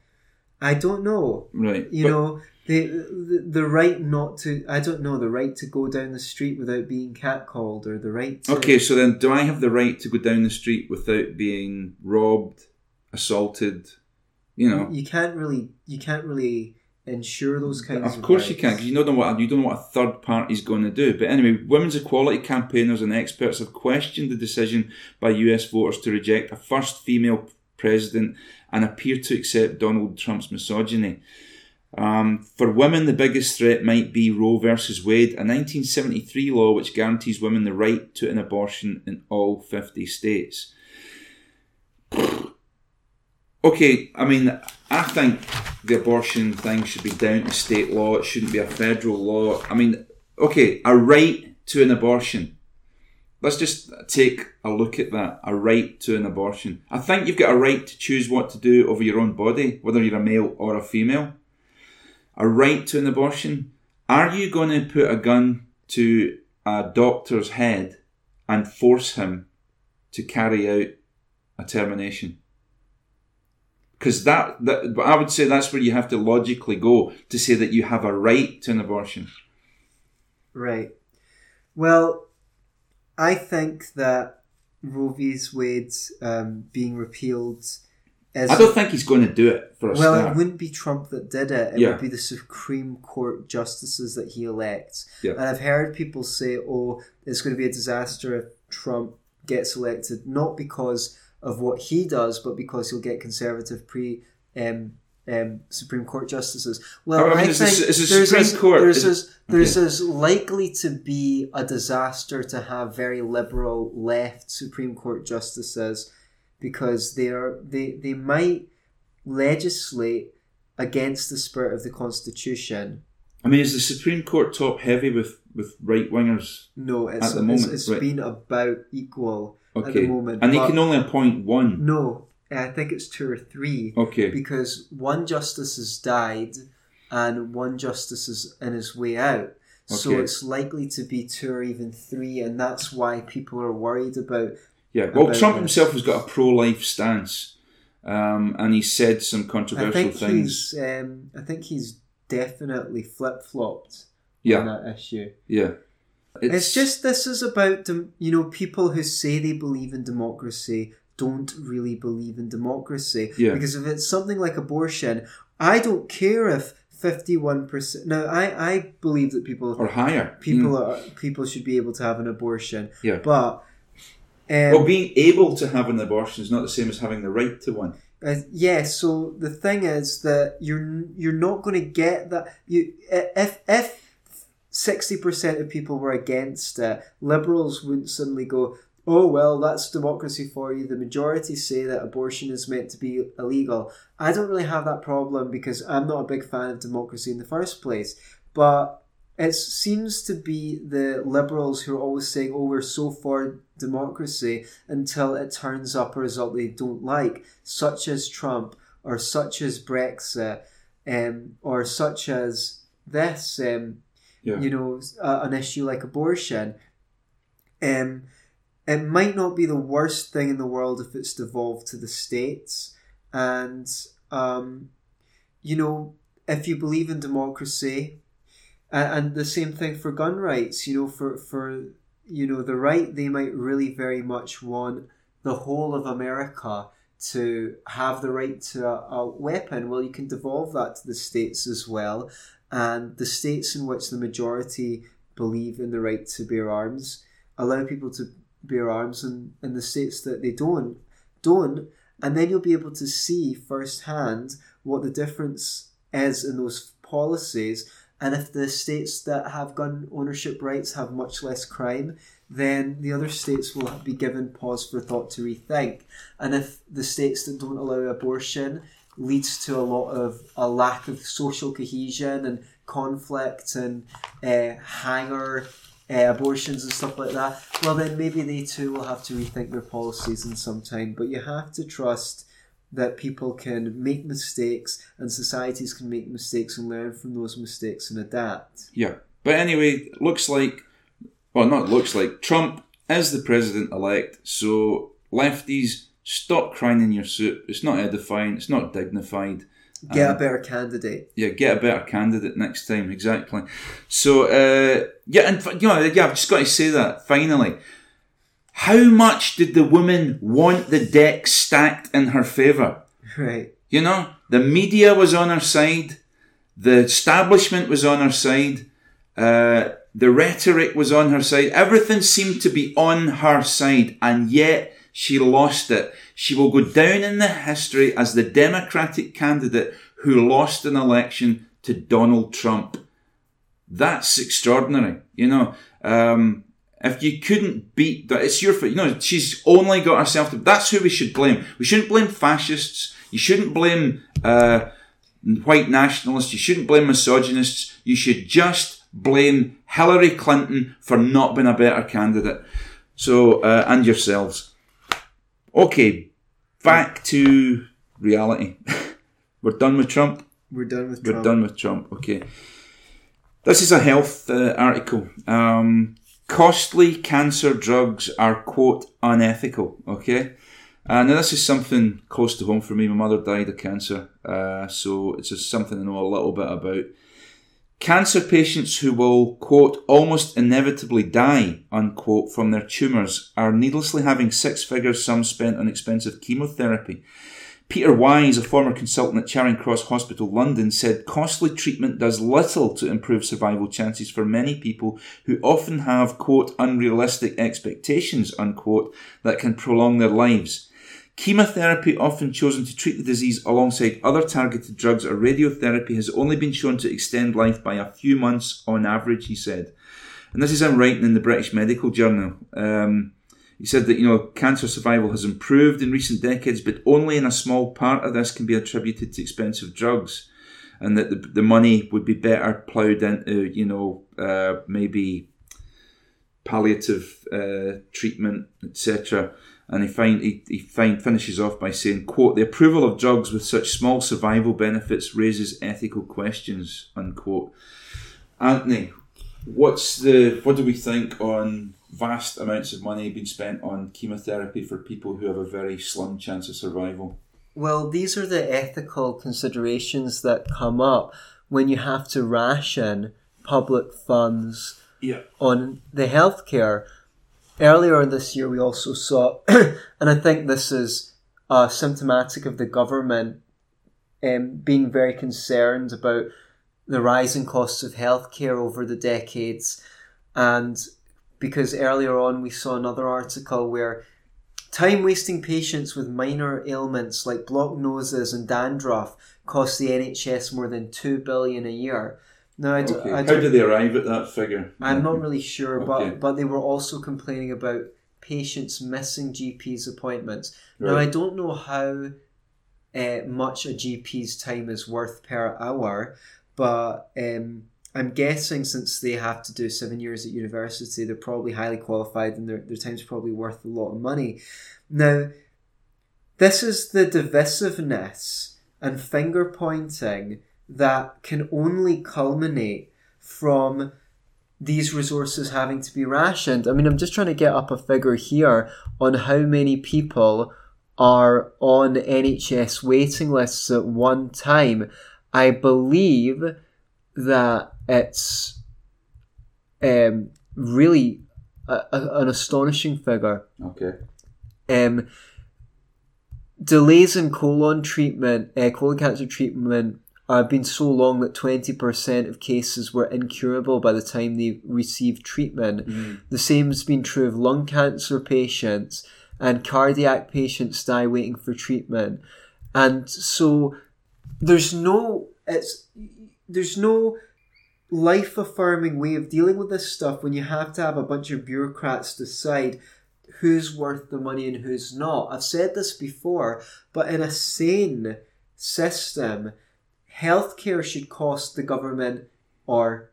I don't know. Right. You But- know, the, the the right not to. I don't know the right to go down the street without being catcalled, or the right. To, Okay, so then do I have the right to go down the street without being robbed, assaulted? You know, You can't really. You can't really ensure those mm, kinds of. of course you rights. can, because you don't know what you don't know what a third party's going to do. But anyway, women's equality campaigners and experts have questioned the decision by U.S. voters to reject a first female president and appear to accept Donald Trump's misogyny. Um, for women, the biggest threat might be Roe versus Wade, a 1973 law which guarantees women the right to an abortion in all 50 states. *sighs* Okay, I mean, I think the abortion thing should be down to state law. It shouldn't be a federal law. I mean, okay, a right to an abortion. Let's just take a look at that. A right to an abortion. I think you've got a right to choose what to do over your own body, whether you're a male or a female. A right to an abortion. Are you going to put a gun to a doctor's head and force him to carry out a termination? Because that, that, I would say that's where you have to logically go to say that you have a right to an abortion. Right. Well, I think that Roe v. Wade um, being repealed is. I don't think he's going to do it for a well, start. it wouldn't be Trump that did it. It Yeah. would be the Supreme Court justices that he elects. Yeah. And I've heard people say, "Oh, it's going to be a disaster if Trump gets elected," not because of what he does, but because he'll get conservative pre um, um, Supreme Court justices. Well, I mean, I it's a- think it's a there's as. There's as, there's as likely to be a disaster to have very liberal left Supreme Court justices because they are they they might legislate against the spirit of the Constitution. I mean, is the Supreme Court top heavy with, with right wingers? No, it's At the moment, it's right. been about equal at the Okay. moment. And they can only appoint one. no, I think it's two or three Okay. because one justice has died and one justice is in his way out. Okay. So it's likely to be two or even three, and that's why people are worried about. Yeah. Well, about Trump this. himself has got a pro life stance. Um, and he said some I controversial think things. he's. Um, I think he's definitely flip flopped yeah. on that issue. Yeah. It's, just this is about you know people who say they believe in democracy don't really believe in democracy Yeah. because if it's something like abortion, I don't care if fifty one percent. Now I I believe that people or higher. people Mm. are people should be able to have an abortion, Yeah. but. Um, Well, being able to have an abortion is not the same as having the right to one. Uh, yeah, so the thing is that you're you're not going to get that. You if if sixty percent of people were against it, liberals wouldn't suddenly go, "Oh well, that's democracy for you." The majority say that abortion is meant to be illegal. I don't really have that problem because I'm not a big fan of democracy in the first place, but. It seems to be the liberals who are always saying, "Oh, we're so for democracy," until it turns up a result they don't like such as Trump or such as Brexit um, or such as this, um, Yeah. you know, uh, an issue like abortion, um, it might not be the worst thing in the world if it's devolved to the states. And, um, you know, if you believe in democracy, and, and the same thing for gun rights, you know, for, for, you know, the right, they might really very much want the whole of America to have the right to a, a weapon. Well, you can devolve that to the states as well. And the states in which the majority believe in the right to bear arms allow people to bear arms, and in the states that they don't, don't, and then you'll be able to see firsthand what the difference is in those policies. And if the states that have gun ownership rights have much less crime, then the other states will be given pause for thought to rethink. And if the states that don't allow abortion leads to a lot of a lack of social cohesion and conflict and uh, hanger uh, abortions and stuff like that, well, then maybe they too will have to rethink their policies in some time. But you have to trust that people can make mistakes and societies can make mistakes and learn from those mistakes and adapt. Yeah. But anyway, looks like, well, not looks like, Trump is the president elect, so lefties, stop crying in your soup. It's not edifying, it's not dignified. Get Um, a better candidate. yeah, get a better candidate next time. Exactly. So, uh, yeah, and you know, yeah, I've just got to say that finally. How much did the woman want the deck stacked in her favour? Right. You know, the media was on her side, the establishment was on her side, uh, the rhetoric was on her side. Everything seemed to be on her side, and yet she lost it. She will go down in the history as the Democratic candidate who lost an election to Donald Trump. That's extraordinary. You know, um, if you couldn't beat that, it's your fault. You know, she's only got herself to. That's who we should blame. We shouldn't blame fascists. You shouldn't blame uh, white nationalists. You shouldn't blame misogynists. You should just blame Hillary Clinton for not being a better candidate. So, uh, and yourselves. Okay, back to reality. *laughs* We're done with Trump. We're done with Trump. We're Trump. done with Trump. Okay. This is a health uh, article. Um, costly cancer drugs are, quote, unethical. Okay. Uh, now, this is something close to home for me. My mother died of cancer. Uh, so it's just something I know a little bit about. Cancer patients who will, quote, almost inevitably die, unquote, from their tumours are needlessly having six figure sums spent on expensive chemotherapy. Peter Wise, a former consultant at Charing Cross Hospital, London, said costly treatment does little to improve survival chances for many people who often have, quote, unrealistic expectations, unquote, that can prolong their lives. Chemotherapy, often chosen to treat the disease alongside other targeted drugs or radiotherapy, has only been shown to extend life by a few months on average, he said. And this is him writing in the British Medical Journal. Um, he said that you know cancer survival has improved in recent decades, but only in a small part of this can be attributed to expensive drugs, and that the, the money would be better ploughed into you know uh, maybe palliative uh, treatment, etc. And he find he, he find finishes off by saying, "quote The approval of drugs with such small survival benefits raises ethical questions." Unquote. Anthony, what's the what do we think on vast amounts of money being spent on chemotherapy for people who have a very slim chance of survival? Well, these are the ethical considerations that come up when you have to ration public funds Yeah. on the healthcare. Earlier this year, we also saw, *clears throat* and I think this is uh, symptomatic of the government um, being very concerned about the rising costs of healthcare over the decades. And because earlier on, we saw another article where time wasting patients with minor ailments like blocked noses and dandruff cost the NHS more than 2 billion a year. I, d- Okay. I How did they arrive at that figure? I'm not really sure, Okay. but but they were also complaining about patients missing GP's appointments. Now I don't know how uh, much a GP's time is worth per hour, but um, I'm guessing since they have to do seven years at university, they're probably highly qualified and their their time's probably worth a lot of money. Now, this is the divisiveness and finger pointing that can only culminate from these resources having to be rationed. I mean, I'm just trying to get up a figure here on how many people are on NHS waiting lists at one time. I believe that it's um, really a, a, an astonishing figure. Okay. Um, delays in colon treatment, uh, colon cancer treatment, have been so long that 20% of cases were incurable by the time they received treatment. Mm-hmm. The same has been true of lung cancer patients. and cardiac patients die waiting for treatment. And so there's no it's there's no life affirming way of dealing with this stuff when you have to have a bunch of bureaucrats decide who's worth the money and who's not. I've said this before, but in a sane system, healthcare should cost the government or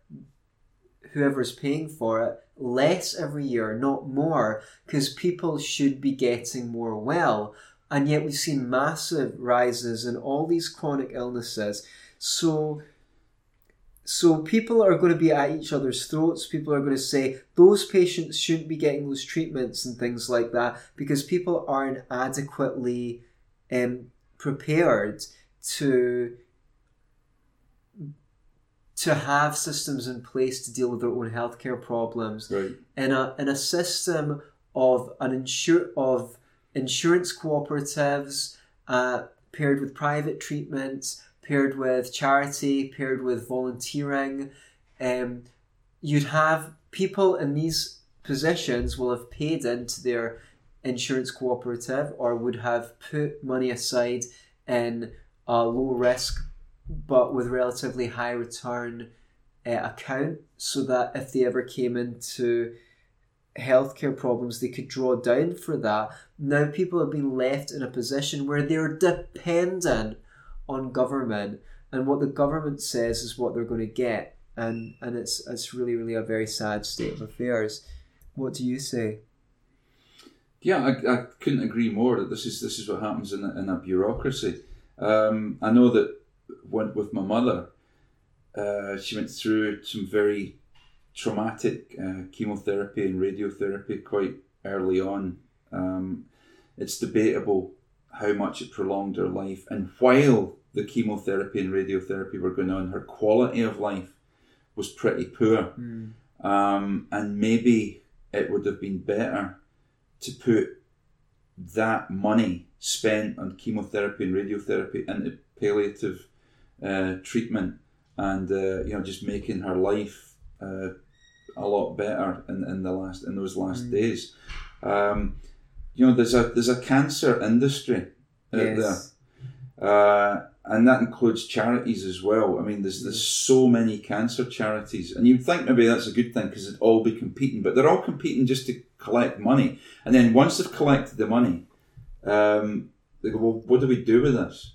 whoever's paying for it less every year, not more, because people should be getting more well. And yet we've seen massive rises in all these chronic illnesses. So so people are going to be at each other's throats. People are going to say those patients shouldn't be getting those treatments and things like that because people aren't adequately um, prepared to to have systems in place to deal with their own healthcare problems. Right. In a in a system of an insur- of insurance cooperatives uh, paired with private treatments paired with charity, paired with volunteering. Um, you'd have people in these positions will have paid into their insurance cooperative or would have put money aside in a low risk but with relatively high return uh, account so that if they ever came into healthcare problems they could draw down for that now people have been left in a position where they're dependent on government, and what the government says is what they're going to get, and and it's it's really really a very sad state of affairs. What do you say? Yeah, I, I couldn't agree more that this is this is what happens in a, in a bureaucracy. Um, I know that when, with my mother, uh, she went through some very traumatic uh, chemotherapy and radiotherapy quite early on. Um, it's debatable how much it prolonged her life, and while the chemotherapy and radiotherapy were going on, her quality of life was pretty poor. Mm. Um, and maybe it would have been better to put that money spent on chemotherapy and radiotherapy into palliative uh, treatment and uh, you know just making her life uh, a lot better in, in the last in those last mm. days. Um, you know, there's a there's a cancer industry out yes. there. Uh, and that includes charities as well. I mean, there's there's so many cancer charities, and you'd think maybe that's a good thing because they'd all be competing, but they're all competing just to collect money. And then once they've collected the money, um, they go, well, what do we do with this?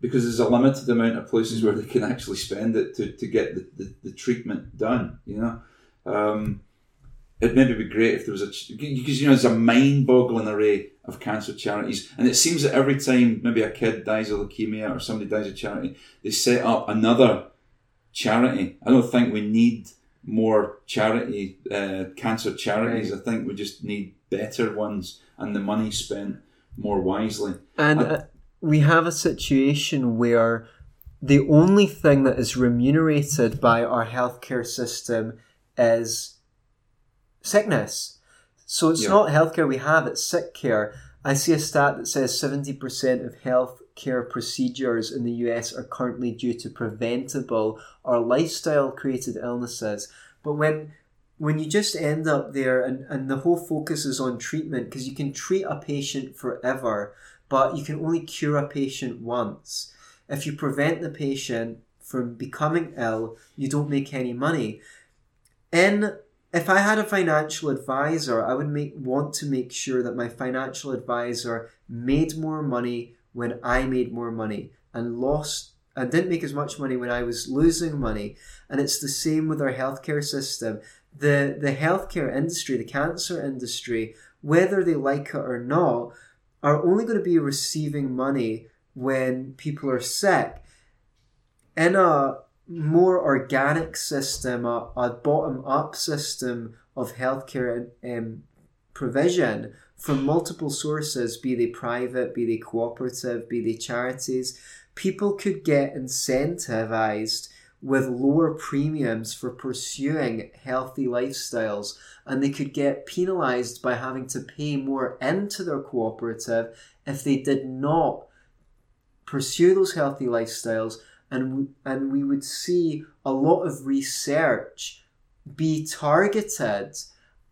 Because there's a limited amount of places where they can actually spend it to, to get the, the, the treatment done, you know. Um, it'd maybe be great if there was a because you know there's a mind-boggling array of cancer charities, and it seems that every time maybe a kid dies of leukemia or somebody dies of charity, they set up another charity. I don't think we need more charity uh, cancer charities. Right. I think we just need better ones and the money spent more wisely. And uh, we have a situation where the only thing that is remunerated by our healthcare system is sickness. So it's yeah. not healthcare we have, it's sick care. I see a stat that says 70% of health care procedures in the US are currently due to preventable or lifestyle created illnesses. But when when you just end up there and, and the whole focus is on treatment because you can treat a patient forever, but you can only cure a patient once. If you prevent the patient from becoming ill, you don't make any money. In if I had a financial advisor, I would make want to make sure that my financial advisor made more money when I made more money and lost and didn't make as much money when I was losing money. And it's the same with our healthcare system. The the healthcare industry, the cancer industry, whether they like it or not, are only going to be receiving money when people are sick. In a more organic system, a, a bottom up system of healthcare um, provision from multiple sources, be they private, be they cooperative, be they charities, people could get incentivized with lower premiums for pursuing healthy lifestyles and they could get penalized by having to pay more into their cooperative if they did not pursue those healthy lifestyles. And and we would see a lot of research be targeted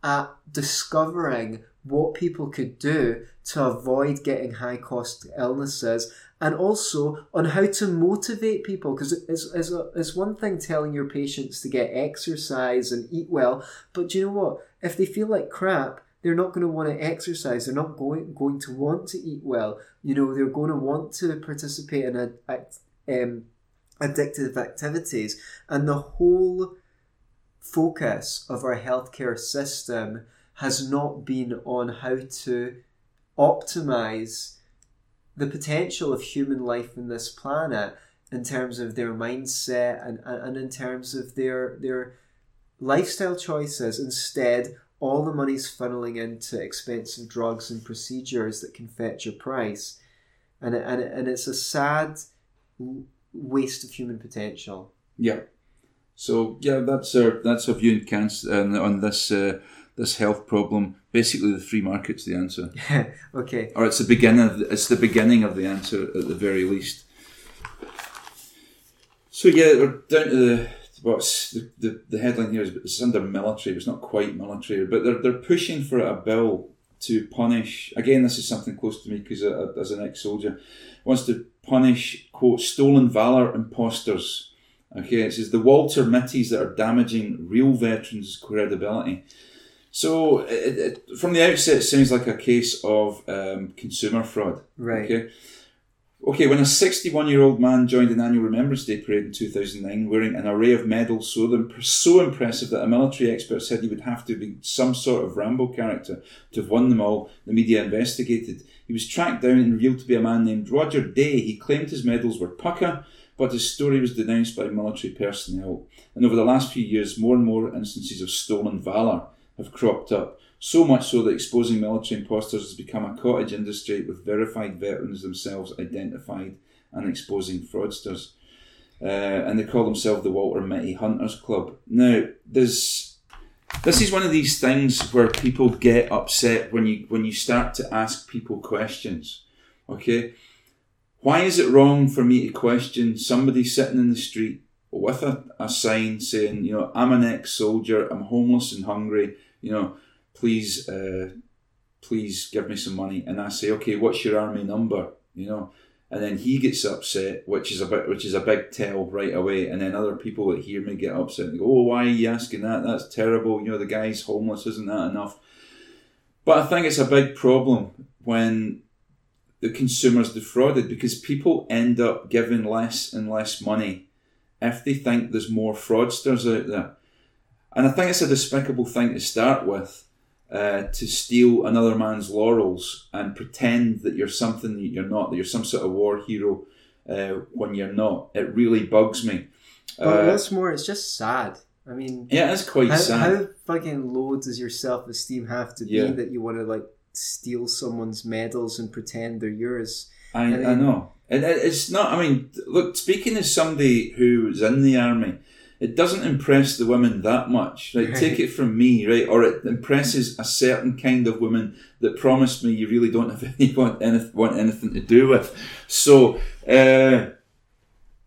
at discovering what people could do to avoid getting high cost illnesses and also on how to motivate people. Because it's, it's, it's one thing telling your patients to get exercise and eat well but do you know what? If they feel like crap they're not going to want to exercise. They're not going going to want to eat well. You know they're going to want to participate in a, a um, addictive activities. And the whole focus of our healthcare system has not been on how to optimize the potential of human life in this planet in terms of their mindset and, and in terms of their their lifestyle choices. Instead, all the money's funneling into expensive drugs and procedures that can fetch a price. And, and, and it's a sad waste of human potential. Yeah. So yeah, that's our that's our view on cancer on this uh, this health problem. Basically, the free market's the answer. *laughs* okay. Or it's the beginning. Of the, it's the beginning of the answer at the very least. So yeah, we're down to the what's the, the, the headline here is it's under military. It's not quite military, but they're they're pushing for a bill to punish. Again, this is something close to me because as an ex-soldier, wants to punish quote stolen valor imposters Okay, it says the Walter Mitties that are damaging real veterans' credibility. So, it, it, from the outset, it sounds like a case of um, consumer fraud. Right. Okay. Okay, when a 61 year old man joined an annual Remembrance Day parade in 2009 wearing an array of medals so, so impressive that a military expert said he would have to be some sort of Rambo character to have won them all, the media investigated. He was tracked down and revealed to be a man named Roger Day. He claimed his medals were pucker but his story was denounced by military personnel. And over the last few years, more and more instances of stolen valour have cropped up, so much so that exposing military imposters has become a cottage industry with verified veterans themselves identified and exposing fraudsters. Uh, and they call themselves the Walter Mitty Hunters Club. Now, there's this is one of these things where people get upset when you when you start to ask people questions. Okay, why is it wrong for me to question somebody sitting in the street with a, a sign saying, you know, I'm an ex soldier, I'm homeless and hungry, you know, please, uh, please give me some money. And I say, okay, what's your army number? You know, and then he gets upset, which is a bit, which is a big tell right away. And then other people that hear me get upset and go, "Oh, why are you asking that? That's terrible. You know, the guy's homeless. Isn't that enough?" But I think it's a big problem when the consumer's defrauded because people end up giving less and less money if they think there's more fraudsters out there. And I think it's a despicable thing to start with uh, to steal another man's laurels and pretend that you're something that you're not, that you're some sort of war hero uh, when you're not. It really bugs me. But uh, what's more, it's just sad. I mean, yeah, it's quite how, sad. How fucking low does your self esteem have to be yeah. that you want to like steal someone's medals and pretend they're yours. I, I, mean, I know. And it's not, I mean, look, speaking as somebody who was in the army, it doesn't impress the women that much. Right? Take it from me, right? Or it impresses a certain kind of woman that promised me you really don't *laughs* have any want, anything, want anything to do with. So, uh,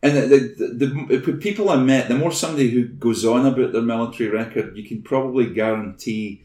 and the, the, the, people I met, the more somebody who goes on about their military record, you can probably guarantee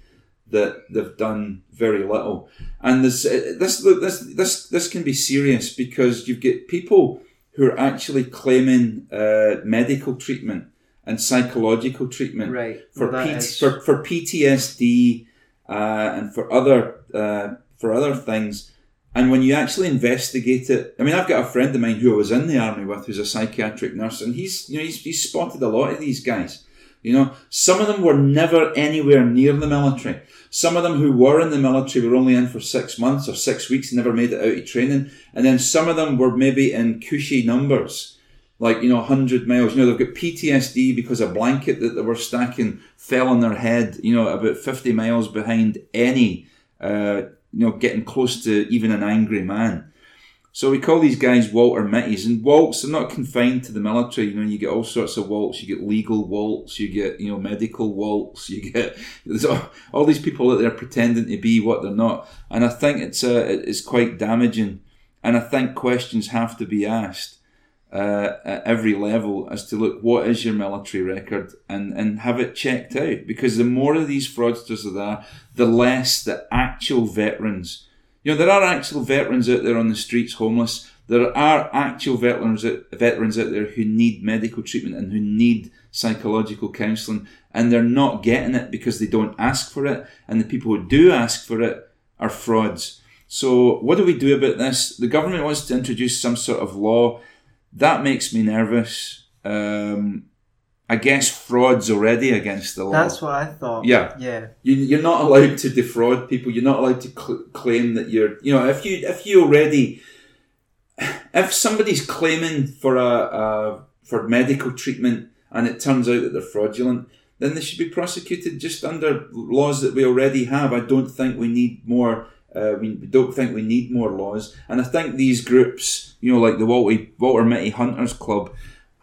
that they've done very little. And this, this, this, this, this can be serious because you get people who are actually claiming uh, medical treatment and psychological treatment right. for, well, P- for, for PTSD uh, and for other uh, for other things. And when you actually investigate it, I mean, I've got a friend of mine who I was in the army with, who's a psychiatric nurse, and he's you know he's, he's spotted a lot of these guys. You know, some of them were never anywhere near the military. Some of them who were in the military were only in for six months or six weeks never made it out of training. And then some of them were maybe in cushy numbers, like, you know, 100 miles. You know, they've got PTSD because a blanket that they were stacking fell on their head, you know, about 50 miles behind any, uh, you know, getting close to even an angry man. So we call these guys Walter Mitties, and Walts are not confined to the military. You know, you get all sorts of Walts. You get legal Walts. You get you know medical Walts. *laughs* You get there's all, all these people that they're pretending to be what they're not. And I think it's uh, it's quite damaging. And I think questions have to be asked uh, at every level as to look what is your military record and and have it checked out because the more of these fraudsters are there, the less the actual veterans You know, there are actual veterans out there on the streets homeless. There are actual veterans out, veterans out there who need medical treatment and who need psychological counselling, and they're not getting it because they don't ask for it, and the people who do ask for it are frauds. So, what do we do about this? The government wants to introduce some sort of law. That makes me nervous. Um, I guess fraud's already against the law. That's what I thought. Yeah. Yeah. You, you're not allowed to defraud people. You're not allowed to cl- claim that you're. You know, if you if you already, if somebody's claiming for a, a for medical treatment and it turns out that they're fraudulent, then they should be prosecuted just under laws that we already have. I don't think we need more. Uh, we don't think we need more laws, and I think these groups, you know, like the Walter, Walter Mitty Hunters Club,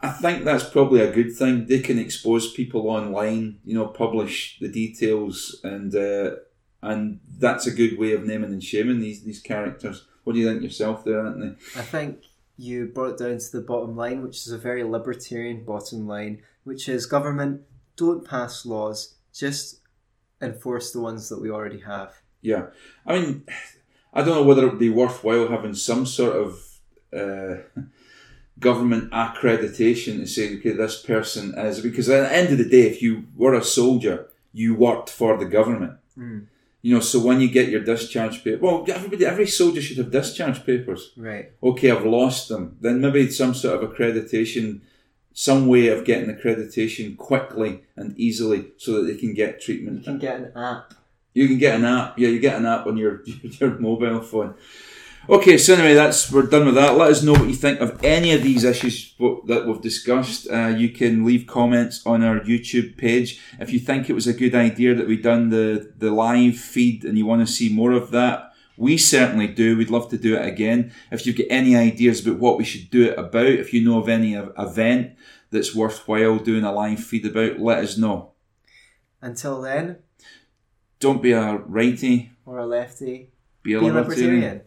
I think that's probably a good thing. They can expose people online, you know, publish the details, and uh, and that's a good way of naming and shaming these these characters. What do you think yourself, there, Anthony? I think you brought it down to the bottom line, which is a very libertarian bottom line, which is government don't pass laws, just enforce the ones that we already have. Yeah, I mean, I don't know whether it would be worthwhile having some sort of. Uh, government accreditation to say, okay, this person is because at the end of the day, if you were a soldier, you worked for the government. Mm. You know, so when you get your discharge paper, well, everybody, every soldier should have discharge papers. Right. Okay, I've lost them. Then maybe some sort of accreditation, some way of getting accreditation quickly and easily so that they can get treatment. You can get an app. You can get an app. Yeah, you get an app on your *laughs* your mobile phone. Okay, so anyway, that's we're done with that. Let us know what you think of any of these issues that we've discussed. Uh, you can leave comments on our YouTube page if you think it was a good idea that we done the the live feed and you want to see more of that. We certainly do. We'd love to do it again. If you've got any ideas about what we should do it about, if you know of any event that's worthwhile doing a live feed about, let us know. Until then, don't be a righty or a lefty. Be a Be libertarian. libertarian.